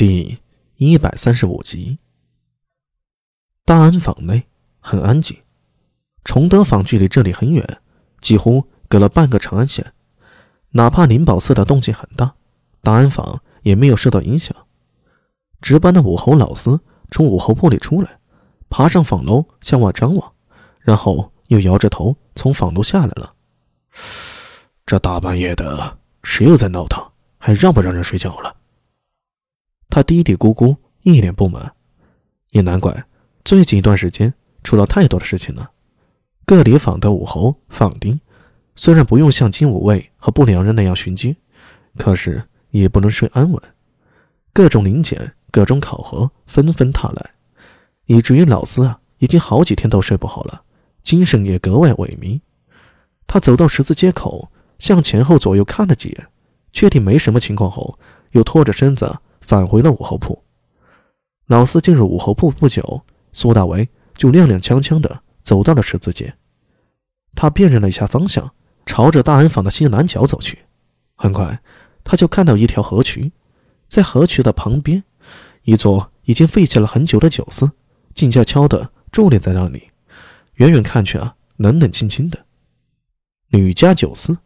第一百三十五集。大安坊内很安静，崇德坊距离这里很远，几乎隔了半个长安县。哪怕灵宝寺的动静很大，大安坊也没有受到影响。值班的武侯老司从武侯铺里出来，爬上坊楼向外张望，然后又摇着头从坊楼下来了。这大半夜的，谁又在闹腾？还让不让人睡觉了？他嘀嘀咕咕，一脸不满。也难怪，最近一段时间出了太多的事情了。各里坊的武侯、坊丁，虽然不用像金吾卫和不良人那样巡街，可是也不能睡安稳。各种临检、各种考核纷纷踏来，以至于老四啊，已经好几天都睡不好了，精神也格外萎靡。他走到十字街口，向前后左右看了几眼，确定没什么情况后，又拖着身子。返回了武侯铺，老四进入武侯铺不久，苏大为就踉踉跄跄地走到了十字街。他辨认了一下方向，朝着大安坊的西南角走去。很快，他就看到一条河渠，在河渠的旁边，一座已经废弃了很久的酒肆，静悄悄地伫立在那里。远远看去啊，冷冷清清的。吕家酒肆，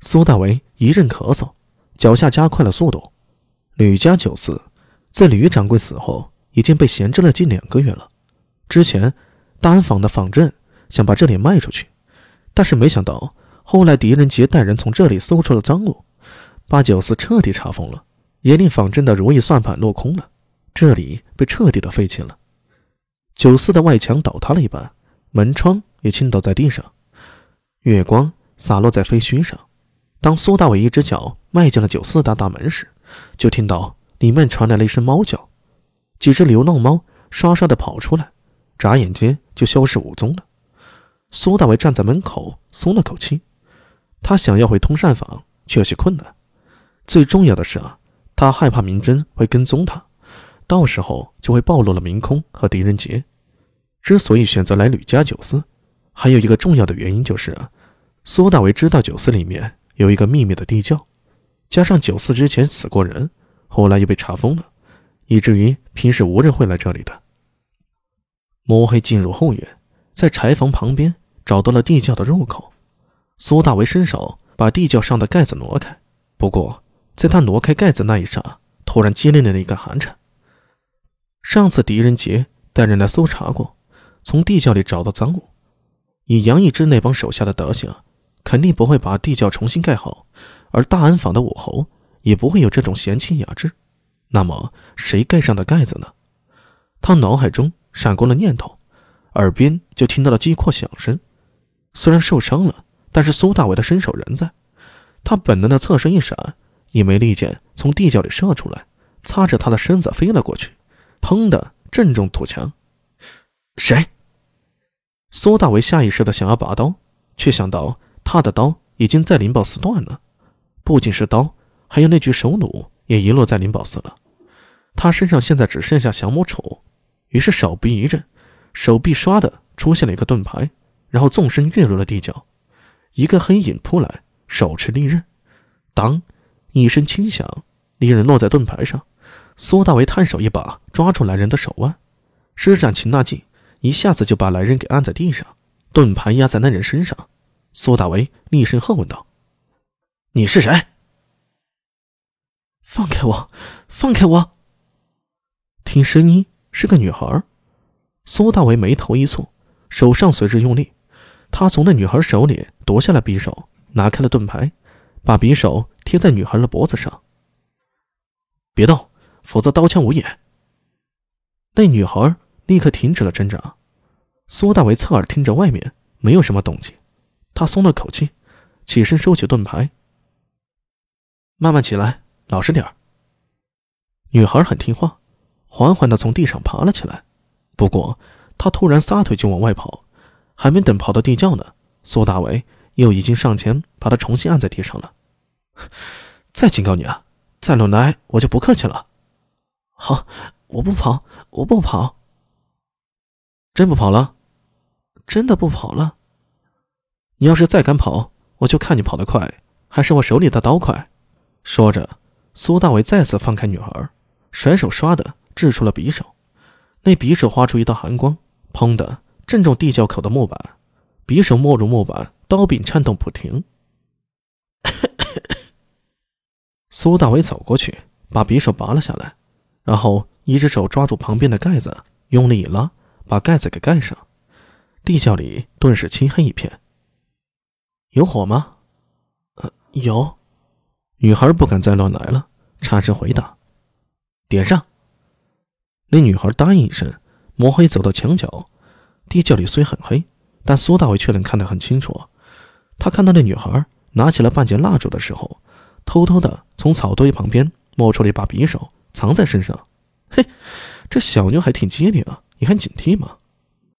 苏大为一阵咳嗽，脚下加快了速度。吕家酒肆在吕掌柜死后已经被闲置了近两个月了。之前大安坊的坊镇想把这里卖出去，但是没想到后来狄仁杰带人从这里搜出了赃物，把酒肆彻底查封了，也令坊镇的如意算盘落空了。这里被彻底的废弃了，酒肆的外墙倒塌了一半，门窗也倾倒在地上，月光洒落在废墟上。当苏大伟一只脚迈进了酒肆的大门时，就听到里面传来了一声猫叫，几只流浪猫刷刷的跑出来，眨眼间就消失无踪了。苏大伟站在门口松了口气，他想要回通善坊，却有些困难。最重要的是啊，他害怕明真会跟踪他，到时候就会暴露了明空和狄仁杰。之所以选择来吕家酒肆，还有一个重要的原因就是，苏大为知道酒肆里面有一个秘密的地窖。加上九四之前死过人，后来又被查封了，以至于平时无人会来这里的。摸黑进入后院，在柴房旁边找到了地窖的入口。苏大为伸手把地窖上的盖子挪开，不过在他挪开盖子那一刹，突然激灵了一个寒颤。上次狄仁杰带人来搜查过，从地窖里找到赃物，以杨一之那帮手下的德行，肯定不会把地窖重新盖好。而大安坊的武侯也不会有这种闲情雅致，那么谁盖上的盖子呢？他脑海中闪过了念头，耳边就听到了击阔响声。虽然受伤了，但是苏大伟的身手仍在。他本能的侧身一闪，一枚利箭从地窖里射出来，擦着他的身子飞了过去，砰的正中土墙。谁？苏大为下意识的想要拔刀，却想到他的刀已经在灵宝寺断了。不仅是刀，还有那具手弩也遗落在灵宝寺了。他身上现在只剩下降魔杵，于是手臂一震，手臂唰的出现了一个盾牌，然后纵身跃入了地窖。一个黑影扑来，手持利刃，当一声轻响，利刃落在盾牌上。苏大为探手一把抓住来人的手腕，施展擒拿技，一下子就把来人给按在地上，盾牌压在那人身上。苏大为厉声喝问道。你是谁？放开我！放开我！听声音是个女孩。苏大为眉头一蹙，手上随之用力，他从那女孩手里夺下了匕首，拿开了盾牌，把匕首贴在女孩的脖子上。别动，否则刀枪无眼。那女孩立刻停止了挣扎。苏大为侧耳听着外面没有什么动静，他松了口气，起身收起盾牌。慢慢起来，老实点儿。女孩很听话，缓缓地从地上爬了起来。不过，她突然撒腿就往外跑，还没等跑到地窖呢，苏大伟又已经上前把她重新按在地上了。再警告你啊，再乱来我就不客气了。好，我不跑，我不跑。真不跑了？真的不跑了。你要是再敢跑，我就看你跑得快，还是我手里的刀快。说着，苏大伟再次放开女孩，甩手唰的掷出了匕首。那匕首划出一道寒光，砰的正中地窖口的木板，匕首没入木板，刀柄颤动不停。苏大伟走过去，把匕首拔了下来，然后一只手抓住旁边的盖子，用力一拉，把盖子给盖上。地窖里顿时漆黑一片。有火吗？呃，有。女孩不敢再乱来了，颤声回答：“点上。”那女孩答应一声，摸黑走到墙角。地窖里虽很黑，但苏大伟却能看得很清楚。他看到那女孩拿起了半截蜡烛的时候，偷偷的从草堆旁边摸出了一把匕首，藏在身上。嘿，这小妞还挺机灵啊，也很警惕嘛。